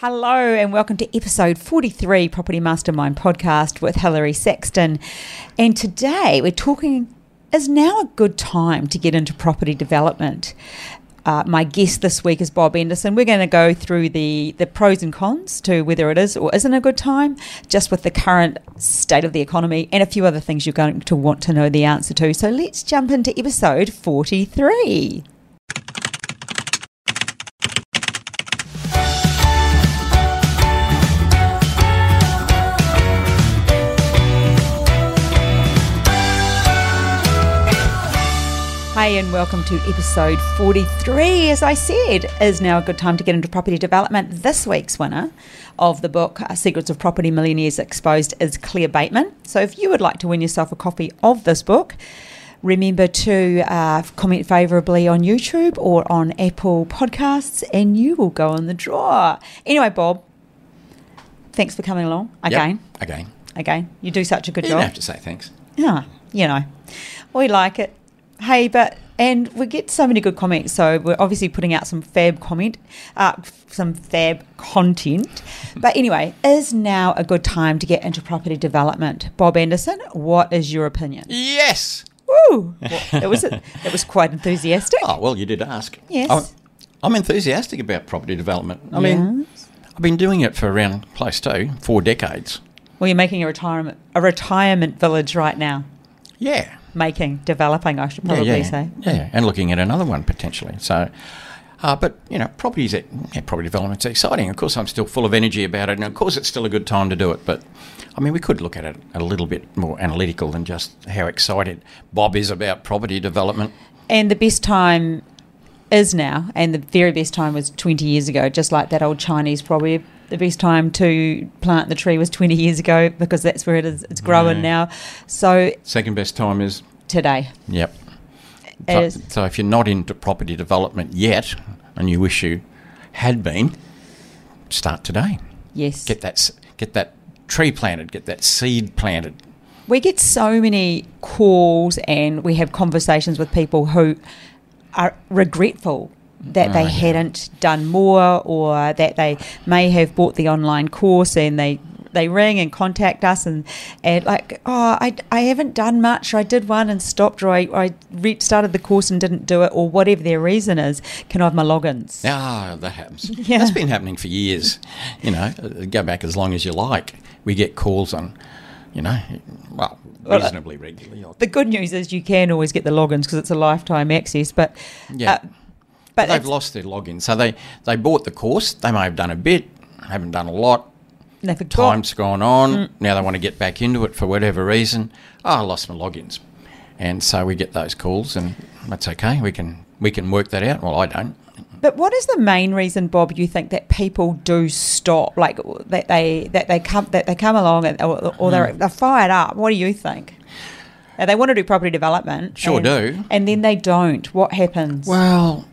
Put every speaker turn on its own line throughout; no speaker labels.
Hello, and welcome to episode 43 Property Mastermind podcast with Hilary Saxton. And today we're talking is now a good time to get into property development? Uh, my guest this week is Bob Anderson. We're going to go through the, the pros and cons to whether it is or isn't a good time, just with the current state of the economy and a few other things you're going to want to know the answer to. So let's jump into episode 43. Hey, and welcome to episode 43. As I said, is now a good time to get into property development. This week's winner of the book Secrets of Property Millionaires Exposed is Claire Bateman. So if you would like to win yourself a copy of this book, remember to uh, comment favourably on YouTube or on Apple Podcasts, and you will go in the draw. Anyway, Bob, thanks for coming along again.
Yep, again.
Again, you do such a good
You
job.
don't have to say thanks.
Yeah, you know, we like it. Hey, but and we get so many good comments. So we're obviously putting out some fab comment, uh, some fab content. But anyway, is now a good time to get into property development? Bob Anderson, what is your opinion?
Yes.
Woo! Well, it was it was quite enthusiastic.
Oh, well, you did ask.
Yes.
I'm, I'm enthusiastic about property development. I mean, I've been doing it for around close to four decades.
Well, you're making a retirement a retirement village right now.
Yeah.
Making, developing, I should probably
yeah, yeah.
say.
Yeah, and looking at another one potentially. So, uh, but, you know, property's, yeah, property development's exciting. Of course, I'm still full of energy about it, and of course, it's still a good time to do it. But, I mean, we could look at it a little bit more analytical than just how excited Bob is about property development.
And the best time is now, and the very best time was 20 years ago, just like that old Chinese proverb. The best time to plant the tree was 20 years ago because that's where it is. It's growing
Yeah.
now. So
Second best time is
today,
Yep. So, so if you're not into property development yet, and you wish you had been, start today.
yes,
Get that get that tree planted. Get that seed planted.
we get so many calls and we have conversations with people who are regretful that they
Oh, yeah.
hadn't done more or that they may have bought the online course and they they ring and contact us and, and like oh I, I haven't done much I did one and stopped or I, I re- started the course and didn't do it or whatever their reason is can I have my logins
Ah, that happens.
Yeah.
That's been happening for years. You know, go back as long as you like. We get calls on, you know, well,
Well, uh,
reasonably regularly.
the good news is you can always get the logins because it's a lifetime access but
Yeah.
uh, but
They've lost their login, so they they bought the course. They may have done a bit, haven't done a lot.
They forgot.
time's gone on.
Mm.
Now they want to get back into it for whatever reason. Oh, I lost my logins, and so we get those calls, and that's okay. We can we can work that out. Well, I don't.
But what is the main reason, Bob? You think that people do stop, like that they that they come that they come along and, or, or they're,
Hmm.
they're fired up? What do you think? Now, they want to do property development,
Sure
and,
do.
and then they don't. What happens?
Well,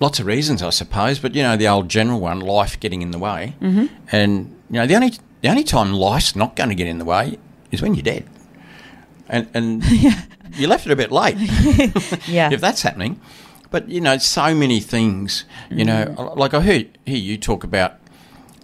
lots of reasons, I suppose, but you know the old general one: life getting in the way, mm-hmm. and you know the only the only time life's not going to get in the way is when you're dead, and and you left it a bit late.
yeah,
if that's happening. But you know, so many things. You know, like I heard hear you talk about.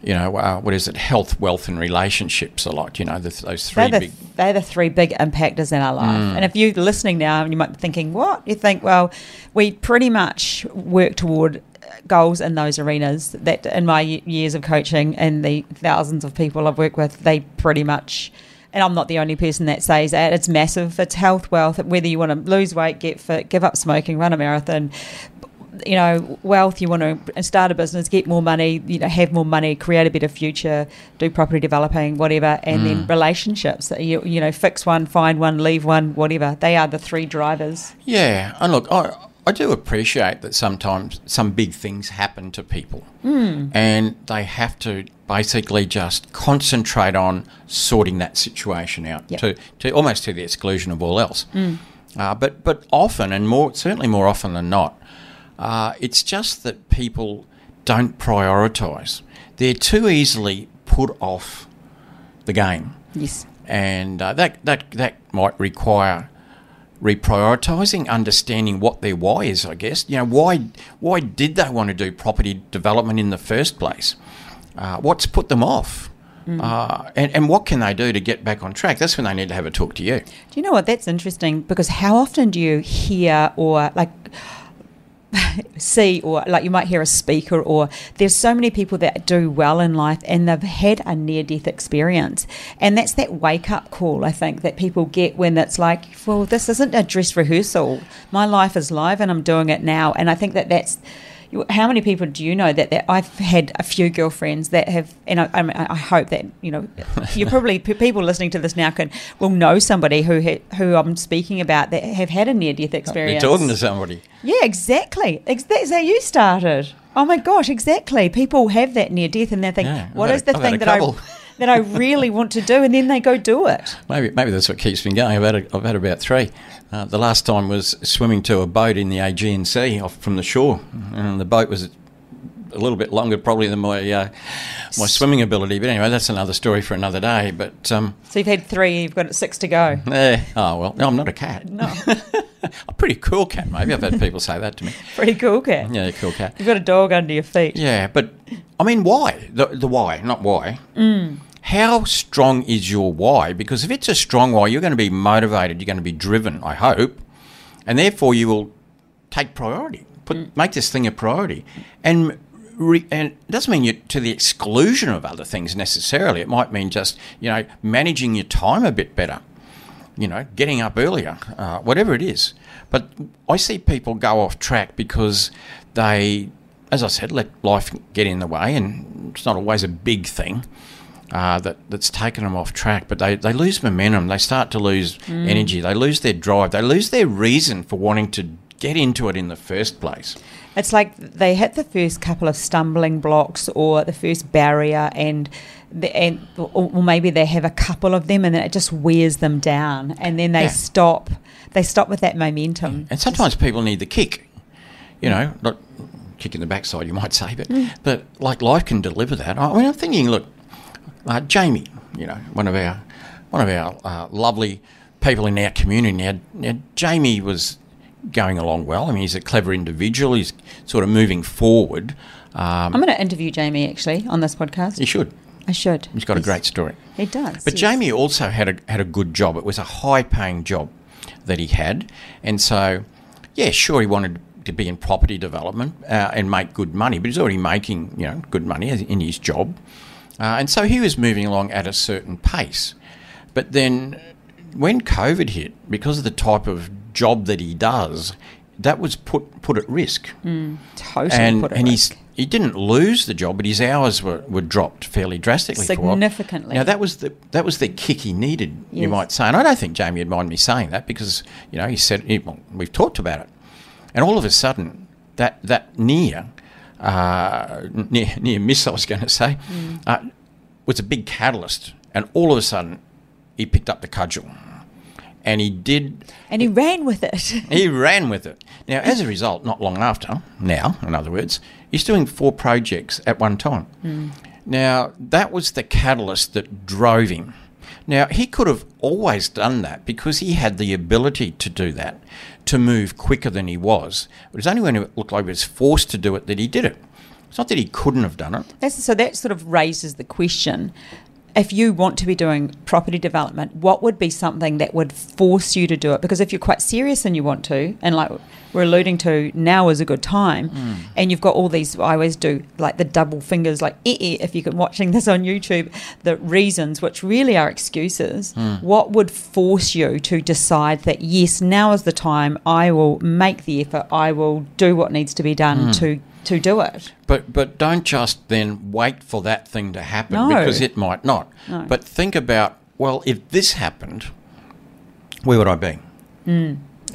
You know, uh, what is it? Health, wealth, and relationships a lot. You know, the, those 3
they're the,
big. Mm.
they're the three big impactors in our life. And if you're listening now, and you might be thinking, "What?" You think, well, we pretty much work toward goals in those arenas. That in my years of coaching and the thousands of people I've worked with, they pretty much. And I'm not the only person that says that. It's massive. It's health, wealth. Whether you want to lose weight, get fit, give up smoking, run a marathon, you know, wealth, you want to start a business, get more money, you know, have more money, create a better future, do property developing, whatever, and then mm. relationships. You, you know, fix one, find one, leave one, whatever. They are the three drivers.
Yeah, and look, I, I do appreciate that sometimes some big things happen to people, and they have to basically just concentrate on sorting that situation out
Yep.
to, to almost to the exclusion of all else. Uh, but but often, and more certainly more often than not, uh, it's just that people don't prioritise. They're too easily put off the game
Yes.
and uh, that that that might require reprioritising, understanding what their why is. I guess you know why why did they want to do property development in the first place? Uh, what's put them off? Uh, and, and what can they do to get back on track? That's when they need to have a talk to you.
Do you know what? That's interesting because how often do you hear or like see or like you might hear a speaker or there's so many people that do well in life and they've had a near death experience. And that's that wake up call I think that people get when it's like well this isn't a dress rehearsal. My life is live and I'm doing it now. And I think that that's how many people do you know that, that I've had a few girlfriends that have, and I, I, mean, I hope that you know, you're probably people listening to this now can will know somebody who ha, who I'm speaking about that have had a near death experience.
You're talking to somebody.
Yeah, exactly. That's how you started. Oh my gosh, exactly. People have that near death, and they think,
Yeah,
"What
had
the
I've
thing that I. that I really want to do?" And then they go do it.
Maybe maybe that's what keeps me going. I've had, a, I've had about three. Uh, the last time was swimming to a boat in the Aegean Sea off from the shore, and the boat was a little bit longer probably than my uh, my swimming ability. But anyway, that's another story for another day. But um,
So you've had three, you've got six to go.
eh, oh well, no, I'm not a cat.
No,
a pretty cool cat, maybe. I've had people say that to me.
pretty cool, cat.
Yeah, cool cat.
You've got a dog under your feet.
Yeah, but I mean, why? The, the why, not why. Mm. How strong is your why? Because if it's a strong why, you're going to be motivated, you're going to be driven, I hope, and therefore you will take priority, put, make this thing a priority. And, re, and it doesn't mean you to the exclusion of other things necessarily. It might mean just, you know, managing your time a bit better you know, getting up earlier, uh, whatever it is. But I see people go off track because they, as I said, let life get in the way, and it's not always a big thing uh, that that's taken them off track. But they, they lose momentum, they start to lose energy, they lose their drive, they lose their reason for wanting to get into it in the first place.
It's like they hit the first couple of stumbling blocks or the first barrier, and the, and or, maybe they have a couple of them, and then it just wears them down, and then they
Yeah.
stop. They stop with that momentum.
And sometimes people need the kick, you know, not kick in the backside, you might say, but but like life can deliver that. I mean, I'm thinking, look, uh, Jamie, you know, one of our one of our uh, lovely people in our community. Now, now, Jamie was going along well. I mean, he's a clever individual. He's sort of moving forward. Um,
I'm going to interview Jamie actually on this podcast.
he should.
I should.
He's got a great story.
He does.
But
yes.
Jamie also had a had a good job. It was a high paying job that he had, and so yeah, sure he wanted to be in property development uh, and make good money, but he's already making you know good money in his job, uh, and so he was moving along at a certain pace. But then when COVID hit, because of the type of job that he does, that was put put at risk
totally
and
put it
and he's he didn't lose the job, but his hours were, were dropped fairly drastically. for.
Significantly.
Now that was the that was the kick he needed, you might say, and I don't think Jamie would mind me saying that because you know he said he, well, we've talked about it, and all of a sudden that that near uh, near near miss I was going to say
Mm.
uh, was a big catalyst, and all of a sudden he picked up the cudgel, and he did
and he ran with it.
he ran with it. Now, as a result, not long after, now, in other words, he's doing four projects at one time. Now, that was the catalyst that drove him. Now, he could have always done that because he had the ability to do that, to move quicker than he was. It was only when it looked like he was forced to do it that he did it. It's not that he couldn't have done it.
That's, so that sort of raises the question: if you want to be doing property development, what would be something that would force you to do it? Because if you're quite serious and you want to, and like we're alluding to, now is a good time, and you've got all these. I always do like the double fingers, like eh, eh, if you can watching this on YouTube, the reasons which really are excuses. What would force you to decide that yes, now is the time? I will make the effort. I will do what needs to be done to to do it.
But but don't just then wait for that thing to happen
No.
because it might not.
No.
But think about well, if this happened, where would I be?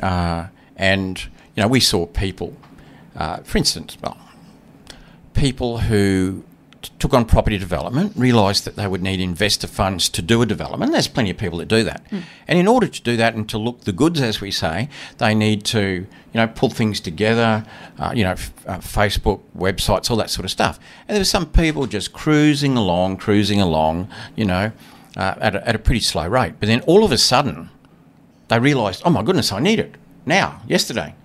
Uh, and you know, we saw people, uh, for instance, well, people who took on property development realised that they would need investor funds to do a development. There's plenty of people that do that, and in order to do that and to look the goods, as we say, they need to you know pull things together, uh, you know, f- uh, Facebook, websites, all that sort of stuff. And there were some people just cruising along, cruising along, you know, uh, at a, at a pretty slow rate. But then all of a sudden, they realised, oh my goodness, I need it now, yesterday.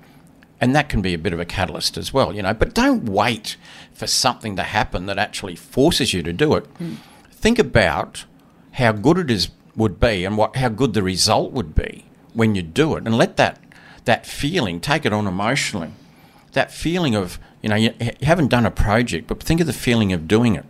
And that can be a bit of a catalyst as well, you know. But don't wait for something to happen that actually forces you to do it. Hmm. Think about how good it is would be and what how good the result would be when you do it, and let that that feeling take it on emotionally. That feeling of you know you, you haven't done a project, but think of the feeling of doing it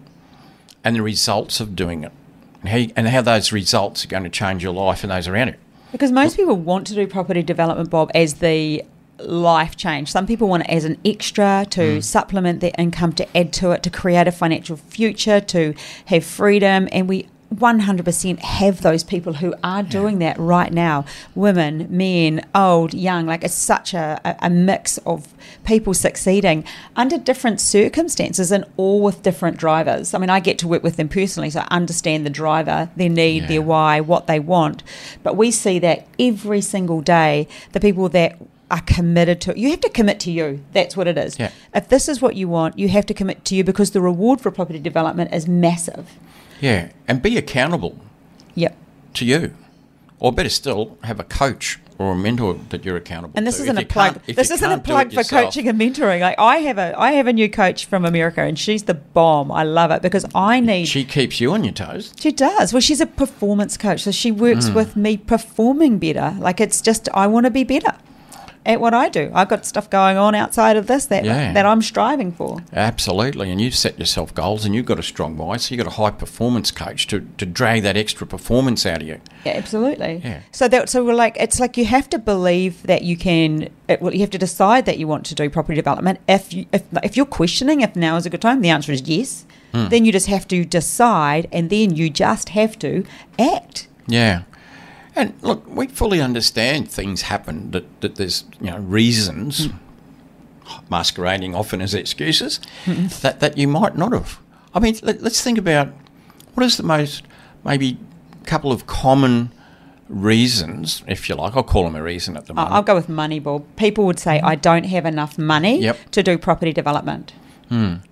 and the results of doing it, and how, you, and how those results are going to change your life and those around you.
Because most people want to do property development, Bob, as the life change. Some people want it as an extra to hmm. supplement their income, to add to it, to create a financial future, to have freedom. And we 100% have those people who are doing that right now women, men, old, young. Like it's such a, a, a mix of people succeeding under different circumstances and all with different drivers. I mean, I get to work with them personally, so I understand the driver, their need,
Yeah.
their why, what they want. But we see that every single day, the people that are committed to it. You have to commit to you. That's what it is.
Yeah.
If this is what you want, you have to commit to you because the reward for property development is massive.
Yeah, and be accountable
Yep.
to you, or better still, have a coach or a mentor that you're accountable.
And this
to.
isn't
If
a plug. This isn't a plug for
yourself-
coaching and mentoring. Like I have a, I have a new coach from America, and she's the bomb. I love it because I need.
She keeps you on your toes.
She does. Well, she's a performance coach, so she works
Mm.
with me performing better. Like it's just I want to be better at what I do. I've got stuff going on outside of this that
Yeah.
that I'm striving for.
Absolutely, and you've set yourself goals, and you've got a strong why, so you've got a high performance coach to, to drag that extra performance out of you.
Yeah, absolutely.
Yeah.
So that so we're like it's like you have to believe that you can. It, well, you have to decide that you want to do property development. If you, if if you're questioning if now is a good time, the answer is yes.
Hmm.
Then you just have to decide, and then you just have to act.
Yeah. And look, we fully understand things happen, that, that there's you know reasons, masquerading often as excuses, mm-hmm. that, that you might not have. I mean, let, let's think about what is the most, maybe, couple of common reasons, if you like. I'll call them a reason at the moment.
I'll go with money, Bob. People would say mm-hmm. I don't have enough money
Yep.
to do property development.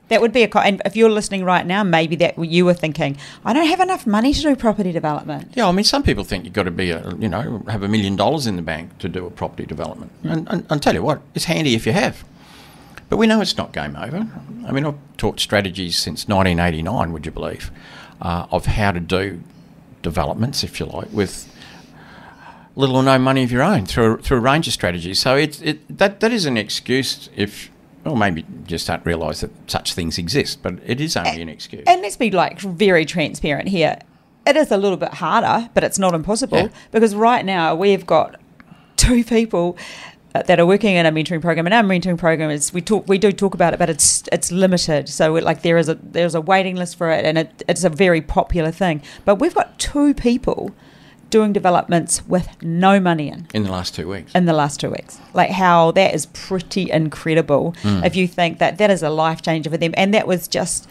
That would be a. And if you're listening right now, maybe that you were thinking, I don't have enough money to do property development.
Yeah, I mean, some people think you've got to be, a, you know, have a million dollars in the bank to do a property development. And, and I'll tell you what, it's handy if you have. But we know it's not game over. I mean, I've taught strategies since 1989, would you believe, uh, of how to do developments, if you like, with little or no money of your own through, through a range of strategies. So it, it, that, that is an excuse if, or maybe you just don't realise that such things exist, but it is only an excuse.
And let's be like very transparent here. It is a little bit harder, but it's not impossible
Yeah.
because right now we've got two people uh, that are working in a mentoring program, and our mentoring program is we talk we do talk about it, but it's it's limited. So we're, like there is a there's a waiting list for it, and it, it's a very popular thing. But we've got two people doing developments with no money in
in the last two weeks.
in the last two weeks. Like how that is pretty incredible. Hmm. If you think that that is a life changer for them, and that was just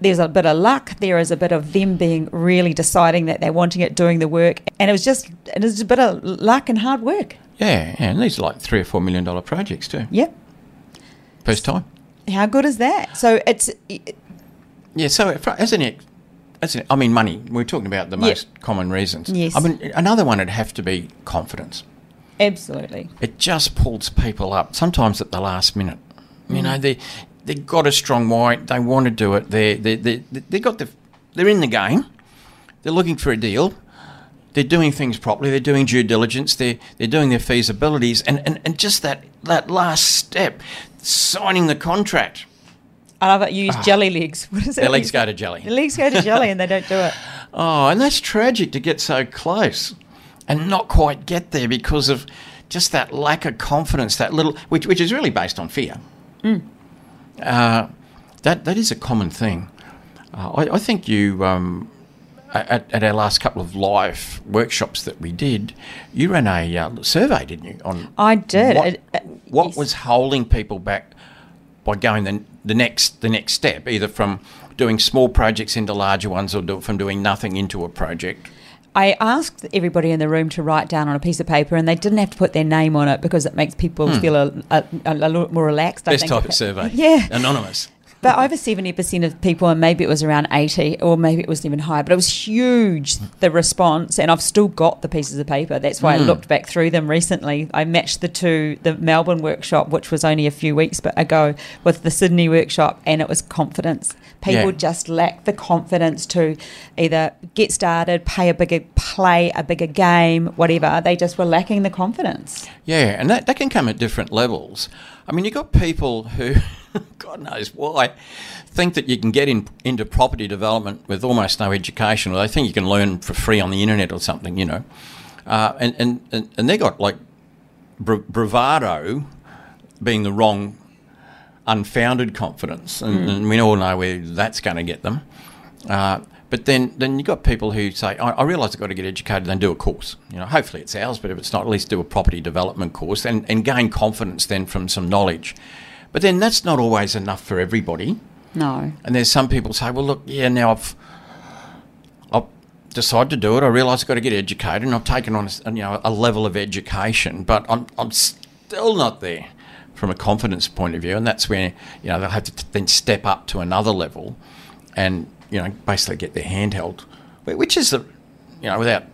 there's a bit of luck. There is a bit of them being really deciding that they're wanting it, doing the work, and it was just it was a bit of luck and hard work.
Yeah, yeah, and these are like three or four million dollar projects too.
Yep.
First time.
How good is that? So it's
Yeah, so as an, as an I mean, money. We're talking about the most common reasons.
Yes.
I mean, another one would have to be confidence.
absolutely
It just pulls people up sometimes at the last minute. You know, mm. they they've got a strong why. They want to do it. They they they they got the they're in the game. They're looking for a deal. They're doing things properly. They're doing due diligence. They're they're doing their feasibilities, and and, and just that that last step, signing the contract.
I love it. You use jelly legs. What is it?
Their legs go to jelly.
The legs go to jelly, and they don't do it.
Oh, and that's tragic to get so close and not quite get there because of just that lack of confidence, that little, which, which is really based on fear. Uh, that that is a common thing. Uh, I, I think you, um, at, at our last couple of live workshops that we did, you ran a uh, survey, didn't you? On
I did.
What,
It- it-
what
yes.
was holding people back by going the, the next the next step, either from doing small projects into larger ones or do, from doing nothing into a project?
I asked everybody in the room to write down on a piece of paper, and they didn't have to put their name on it because it makes people hmm. feel a, a, a, little more relaxed. I
Best
think.
type of survey.
Yeah.
Anonymous.
But over 70% of people, and maybe it was around 80, or maybe it was even higher, but it was huge, the response. And I've still got the pieces of paper. That's why I
Mm.
looked back through them recently. I matched the two, the Melbourne workshop, which was only a few weeks ago, with the Sydney workshop, and it was confidence. People
Yeah.
just lack the confidence to either get started, pay a bigger, play a bigger game, whatever. They just were lacking the confidence.
Yeah, and that, that can come at different levels. I mean, you've got people who, God knows why, think that you can get in, into property development with almost no education, or they think you can learn for free on the internet or something, you know. Uh, and, and, and, and they got like bra- bravado being the wrong, unfounded confidence. And, and we all know where that's going to get them. Uh, but then, then you've got people who say, I, I realise I've got to get educated and do a course. You know, hopefully it's ours, but if it's not, at least do a property development course and, and gain confidence then from some knowledge. But then that's not always enough for everybody.
No.
And there's some people say, well, look, yeah, now I've, I've decided to do it. I realise I've got to get educated, and I've taken on a, you know a level of education, but I'm I'm still not there from a confidence point of view, and that's where you know they'll have to then step up to another level, and you know basically get their hand held, which is the you know without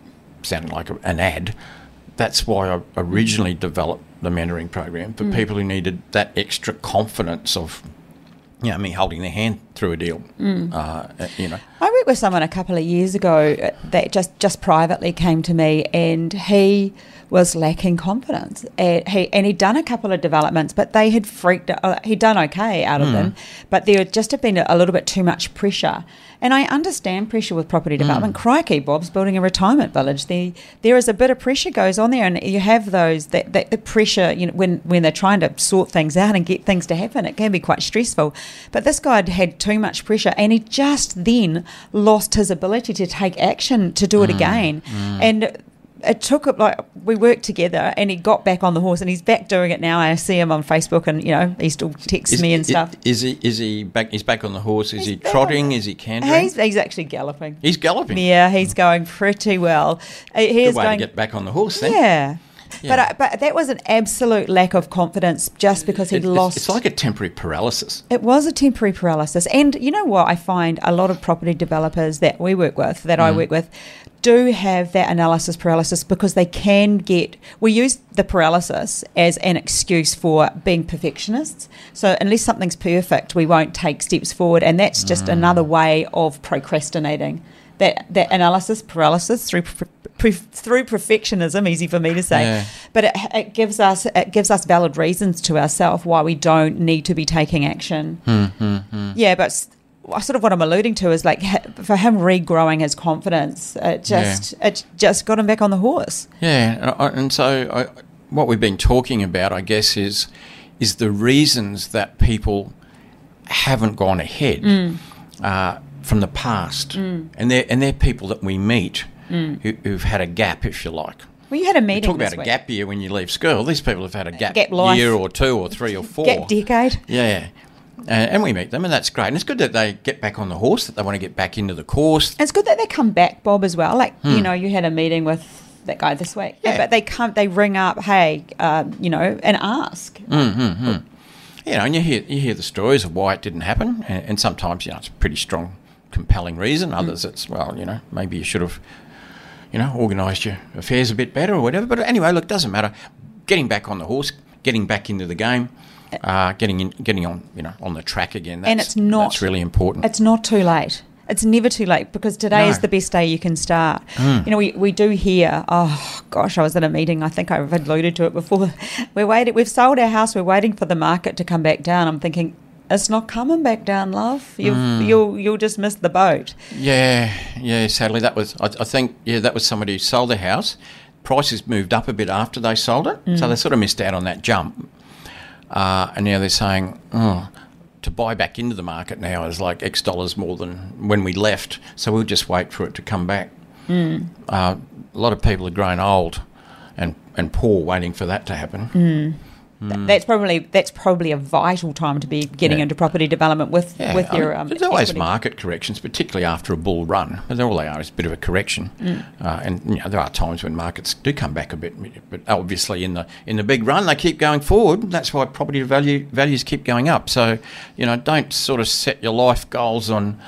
sounding like an ad, that's why I originally developed the mentoring program for mm. people who needed that extra confidence of you know, me holding their hand through a deal. Uh, you know,
I worked with someone a couple of years ago uh, that just, just privately came to me and he was lacking confidence. And, he, and he'd done a couple of developments, but they had freaked uh, He'd done okay out of them, but there had just had been a, little bit too much pressure. And I understand pressure with property development. Crikey, Bob's building a retirement village. The, there is a bit of pressure goes on there, and you have those that, that the pressure. You know, when when they're trying to sort things out and get things to happen, it can be quite stressful. But this guy had too much pressure, and he just then lost his ability to take action to do it again, and. It took it like we worked together, and he got back on the horse, and he's back doing it now. I see him on Facebook, and you know he still texts me and
i-
stuff.
Is he? Is he back? He's back on the horse. Is
He's
he trotting?
on-
Is he cantering?
He's, he's actually galloping.
He's galloping.
Yeah, he's going pretty well. Uh, He
Good way
going.
to get back on the horse then.
yeah. But, I, but that was an absolute lack of confidence just because he'd
It- it's,
lost.
it's like a temporary paralysis.
It was a temporary paralysis. And you know what? I find a lot of property developers that we work with, that
Mm.
I work with, do have that analysis paralysis because they can get. We use the paralysis as an excuse for being perfectionists. So unless something's perfect, we won't take steps forward. And that's just
Mm.
another way of procrastinating. That, that analysis paralysis through through perfectionism easy for me to say
Yeah.
but it, it gives us it gives us valid reasons to ourselves why we don't need to be taking action.
Hmm,
Yeah, but sort of what I'm alluding to is like for him regrowing his confidence, it just it just got him back on the horse.
Yeah, and, so I, what we've been talking about, I guess, is is the reasons that people haven't gone ahead
Mm.
uh, from the past, and they're and they're people that we meet who, who've had a gap, if you like.
Well, you had a meeting.
talk about
this
a gap year when you leave school. These people have had a gap,
Gap life.
year or two or three or four.
gap decade.
Yeah. Uh, and we meet them, and that's great. And it's good that they get back on the horse, that they want to get back into the course.
And It's good that they come back, Bob, as well. Like you know, you had a meeting with that guy this week,
Hmm. Yeah.
but they come, they ring up, hey, um, you know, and ask.
Mm. You know, and you hear you hear the stories of why it didn't happen, and, and sometimes you know it's a pretty strong, compelling reason. Others, it's well, you know, maybe you should have, you know, organised your affairs a bit better or whatever. But anyway, look, doesn't matter. Getting back on the horse, getting back into the game, uh, getting in, getting on, you know, on the track again. That's,
And it's not-
that's really important.
It's not too late. It's never too late because today
No.
is the best day you can start.
Mm.
You know, we, we do hear, oh gosh, I was at a meeting, I think I've alluded to it before. We're waiting, we've sold our house, we're waiting for the market to come back down. I'm thinking, it's not coming back down, love. You've,
Mm.
You'll you'll just miss the boat.
Yeah, yeah. Sadly, that was. I, I think. Yeah, that was somebody who sold their house. Prices moved up a bit after they sold it, so they sort of missed out on that jump. Uh, and now they're saying, oh, to buy back into the market now is like X dollars more than when we left. So we'll just wait for it to come back. Uh, a lot of people are growing old and and poor, waiting for that to happen.
Th- That's probably that's probably a vital time to be getting
Yeah.
into property development with
Yeah,
with your. Um,
there's always
equity.
market corrections, particularly after a bull run. And all they are is a bit of a correction.
Mm.
Uh, and you know, there are times when markets do come back a bit, but obviously in the in the big run they keep going forward. That's why property value values keep going up. So you know, don't sort of set your life goals on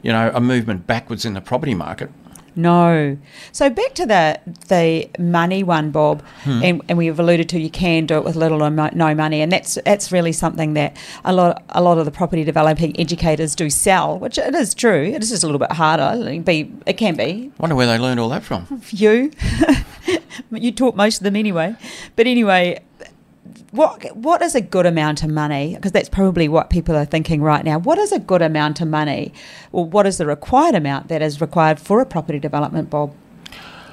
you know a movement backwards in the property market.
No. So back to the the money one, Bob,
Hmm.
and, and we've alluded to you can do it with little or mo- no money, and that's that's really something that a lot a lot of the property developing educators do sell, which it is true. It is just a little bit harder. It can be it can be
Wonder where they learned all that from.
you. you taught most of them anyway. But anyway, what what is a good amount of money? Because that's probably what people are thinking right now. What is a good amount of money? Or what is the required amount that is required for a property development, Bob?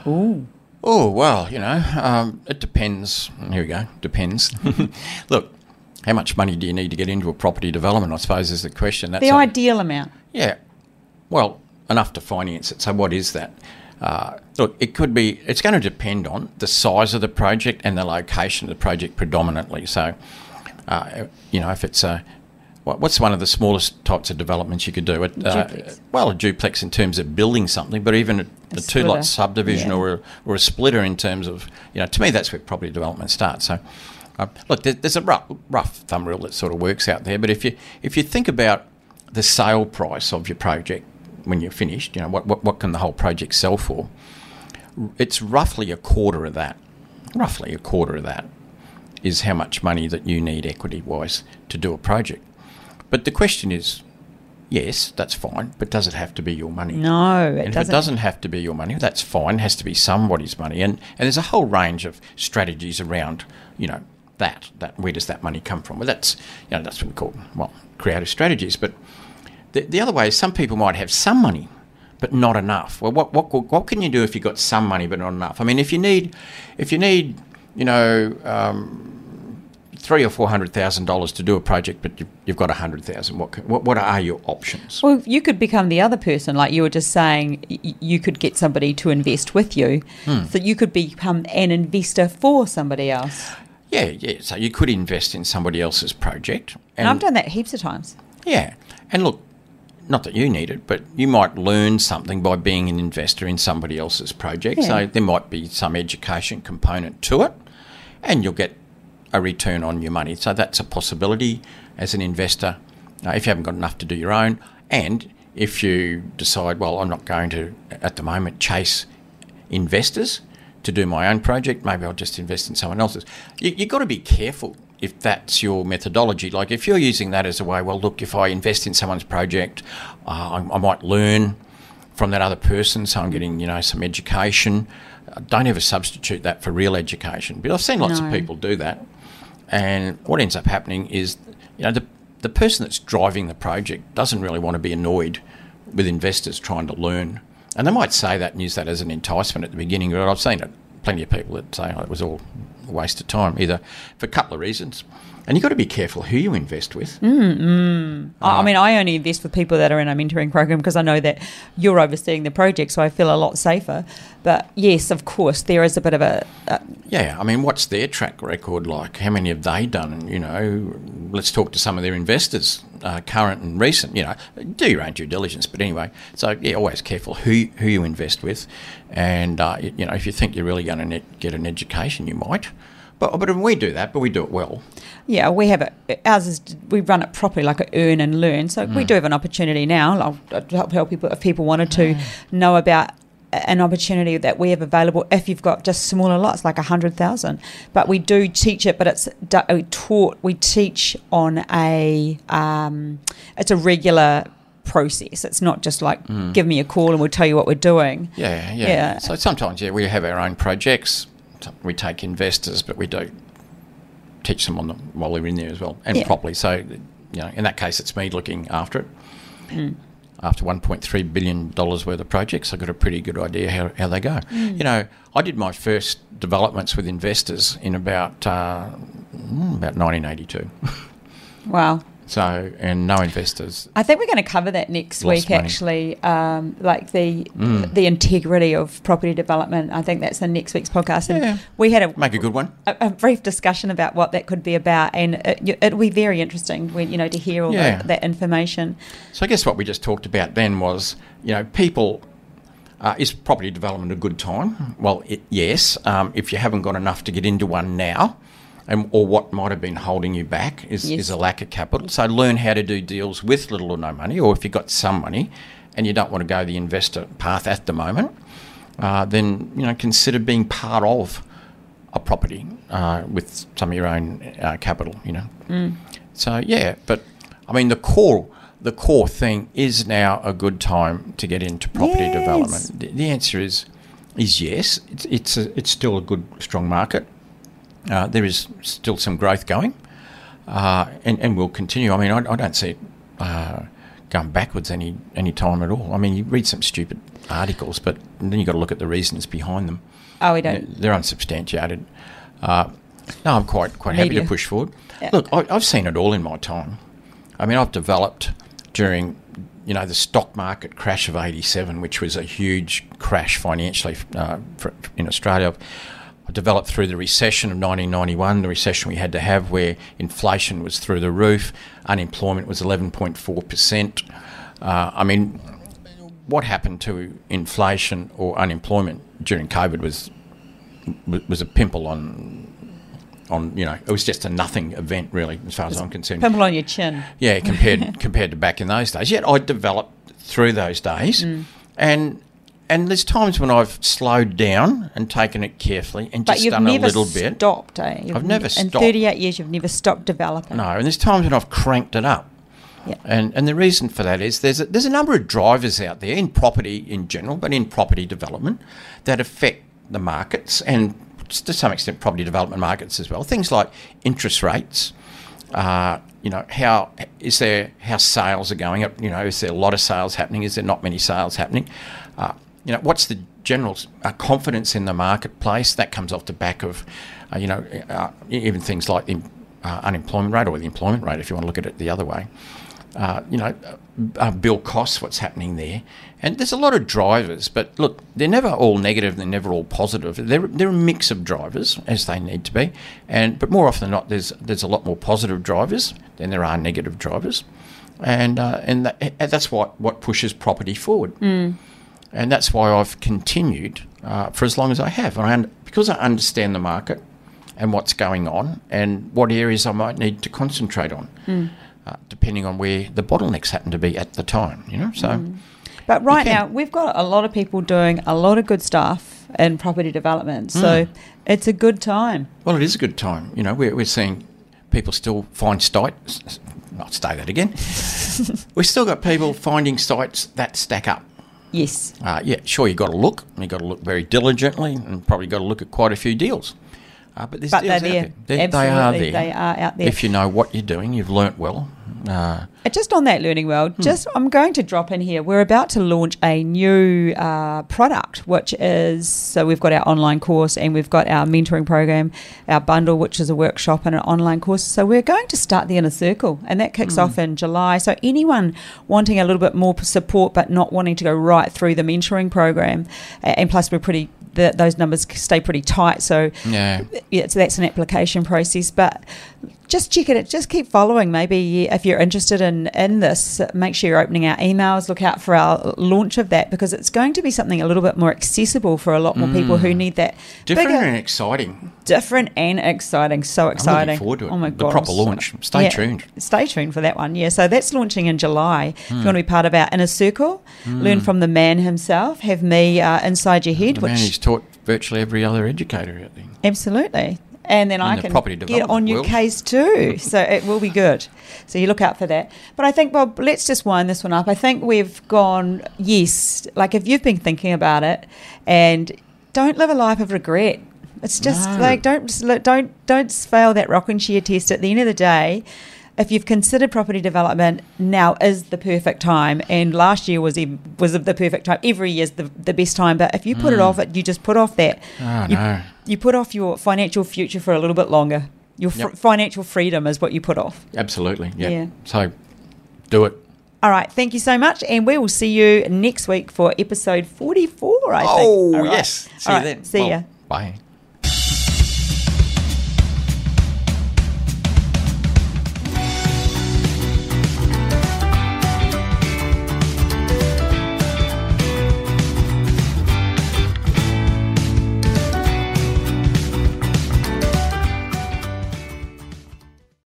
Ooh.
Oh well, you know, um, it depends. Here we go. Depends. Look, how much money do you need to get into a property development? I suppose is the question. That's
The
a-
ideal amount.
Yeah, well, enough to finance it. So, what is that? Uh, look, it could be. It's going to depend on the size of the project and the location of the project predominantly. So, uh, you know, if it's a what's one of the smallest types of developments you could do? It, uh, well, a duplex in terms of building something, but even a, a two lot subdivision
Yeah.
or a, or a splitter in terms of you know, to me that's where property development starts. So. Uh, look, there, there's a rough, rough thumb rule that sort of works out there, but if you if you think about the sale price of your project when you're finished, you know what, what what can the whole project sell for? It's roughly a quarter of that. Roughly a quarter of that is how much money that you need equity wise to do a project. But the question is, yes, that's fine, but does it have to be your money?
No, it
and if
doesn't.
it doesn't have to be your money, that's fine. It has to be somebody's money, and and there's a whole range of strategies around, you know, that that where does that money come from? Well, that's you know that's what we call well creative strategies. But the, the other way is some people might have some money, but not enough. Well, what what what can you do if you've got some money but not enough? I mean, if you need if you need you know. Um, Three or four hundred thousand dollars to do a project, but you've, you've got a hundred thousand. What, what what are your options?
Well, you could become the other person, like you were just saying. You could get somebody to invest with you,
Hmm.
so you could become an investor for somebody else.
Yeah, yeah. So you could invest in somebody else's project,
And, I've done that heaps of times.
Yeah, and look, not that you need it, but you might learn something by being an investor in somebody else's project.
Yeah.
So there might be some education component to it, and you'll get a return on your money. So that's a possibility as an investor uh, if you haven't got enough to do your own, and if you decide, well, I'm not going to at the moment chase investors to do my own project. Maybe I'll just invest in someone else's. You, you've got to be careful if that's your methodology. Like if you're using that as a way, well, look, if I invest in someone's project, uh, I, I might learn from that other person, so I'm getting you know some education. Uh, don't ever substitute that for real education. But I've seen lots
No.
of people do that, and what ends up happening is, you know, the the person that's driving the project doesn't really want to be annoyed with investors trying to learn. And they might say that and use that as an enticement at the beginning, but I've seen it plenty of people that say oh, it was all a waste of time, either for a couple of reasons. And you've got to be careful who you invest with.
I I mean, I only invest with people that are in a mentoring program because I know that you're overseeing the project, so I feel a lot safer. But yes, of course, there is a bit of a. a
Yeah, I mean, what's their track record like? How many have they done? You know, let's talk to some of their investors, uh, current and recent. You know, do your own due diligence. But anyway, so yeah, always careful who who you invest with, and uh, you know, if you think you're really going to get an education, you might. But but we do that, but we do it well.
yeah, we have it. Ours is we run it properly, like a earn and learn. So we mm. do have an opportunity now. I'll, I'll help people if people wanted to mm. know about an opportunity that we have available if you've got just smaller lots like a hundred thousand but we do teach it but it's we uh, taught we teach on a um, it's a regular process it's not just like mm. give me a call and we'll tell you what we're doing
Yeah, yeah.
Yeah.
So sometimes, yeah, we have our own projects. We take investors, but we do teach them on them while they're in there as well, and
Yeah.
properly. So, you know, in that case, it's me looking after it.
Mm.
After 1.3 billion dollars worth of projects, I got a pretty good idea how, how they go.
Mm.
You know, I did my first developments with investors in about uh, mm, about 1982.
wow
So, and no investors.
I think we're going to cover that next week.
money.
Actually, um, like the
Mm.
the integrity of property development. I think that's in next week's podcast. And
Yeah.
we had a
Make a good one.
a, a brief discussion about what that could be about, and it, it'll be very interesting when you know to hear all
Yeah.
that, that information.
So I guess what we just talked about then was, you know, people. Uh, is property development a good time? Well, it, yes. Um, if you haven't got enough to get into one now, and or what might have been holding you back is,
Yes.
is a lack of capital. So learn how to do deals with little or no money, or if you've got some money and you don't want to go the investor path at the moment, uh, then you know consider being part of a property uh, with some of your own uh, capital. You know. So yeah, but I mean the core the core thing is now a good time to get into property
Yes.
development. The, the answer is is yes. It's it's a, it's still a good strong market. Uh, there is still some growth going, uh, and and will continue. I mean, I, I don't see it uh, going backwards any any time at all. I mean, you read some stupid articles, but then you have got to look at the reasons behind them.
Oh, we don't.
They're unsubstantiated. Uh, no, I'm quite quite happy
Media.
to push forward.
Yeah.
Look, I, I've seen it all in my time. I mean, I've developed during you know the stock market crash of '87, which was a huge crash financially uh, for, in Australia. I developed through the recession of 1991, the recession we had to have, where inflation was through the roof, unemployment was 11.4 percent. Uh, I mean, what happened to inflation or unemployment during COVID was was was a pimple on on you know it was just a nothing event really as far as I'm concerned.
Pimple on your chin.
Yeah, compared compared to back in those days. Yet I developed through those days,
Mm.
and and there's times when I've slowed down and taken it carefully and
But
just done a little bit.
stopped, eh? You've
I've never stopped.
In 38 years, you've never stopped developing.
No, and there's times when I've cranked it up.
Yeah.
And and the reason for that is there's a, there's a number of drivers out there in property in general, but in property development that affect the markets and to some extent property development markets as well. Things like interest rates. Uh, you know how is there how sales are going up? You know is there a lot of sales happening? Is there not many sales happening? Uh, you know what's the general uh, confidence in the marketplace that comes off the back of uh, you know uh, even things like the uh, unemployment rate or the employment rate if you want to look at it the other way uh, you know, uh, bill costs, what's happening there. And there's a lot of drivers, but look, they're never all negative, they're never all positive. They're, they're a mix of drivers, as they need to be. And But more often than not, there's, there's a lot more positive drivers than there are negative drivers. And, and, that, that's what, what pushes property forward. And that's why I've continued uh, for as long as I have. And I un- because I understand the market and what's going on and what areas I might need to concentrate on, uh, depending on where the bottlenecks happen to be at the time. You know, so
But right now, we've got a lot of people doing a lot of good stuff in property development. So it's a good time.
well, it is a good time. You know, we're, we're seeing people still find sites. I'll say that again. We've still got people finding sites that stack up.
Yes.
Uh, yeah, sure, you've got to look. You've got to look very diligently and probably got to look at quite a few deals. Uh, but there's
But
deals
they're there.
there. They- are there.
They are out there.
If you know what you're doing, you've learnt well. Uh,
Uh, Just on that learning world,
Hmm.
just I'm going to drop in here. We're about to launch a new uh, product, which is so we've got our online course and we've got our mentoring program, our bundle, which is a workshop and an online course. So we're going to start the inner circle, and that
Hmm.
kicks off in July. So anyone wanting a little bit more support but not wanting to go right through the mentoring program, and plus we're pretty. The, those numbers stay pretty tight, so
yeah.
yeah, so that's an application process. But just check it. Just keep following. Maybe if you're interested in in this, make sure you're opening our emails. Look out for our launch of that because it's going to be something a little bit more accessible for a lot more people who need that
Different
bigger,
and exciting.
different and exciting. So exciting!
looking forward to it.
Oh my
The
god! The proper
launch. Stay tuned.
Stay tuned for that one. Yeah. So that's launching in July. If
Hmm.
you want to be part of our inner circle, learn from the man himself. Have me uh, inside your head,
The
which
man who's taught virtually every other educator out there.
Absolutely. And then I
the
can
property
get on your
world.
case too. so it will be good. So you look out for that. But I think, Bob, let's just wind this one up. I think we've gone, yes, like if you've been thinking about it and don't live a life of regret. It's just
No.
like don't don't don't fail that rocking chair test. At the end of the day, if you've considered property development, now is the perfect time. And last year was ev- was the perfect time. Every year's the the best time. But if you put it mm. off, you just put off that
Oh,
you,
no.
you put off your financial future for a little bit longer. Your fr-
Yep.
financial freedom is what you put off.
Absolutely. Yeah.
Yeah.
So do it.
All right, thank you so much, and we will see you next week for episode forty-four. I think.
Oh,
right.
yes. See
All
you
right,
then.
See
Well,
ya.
Bye.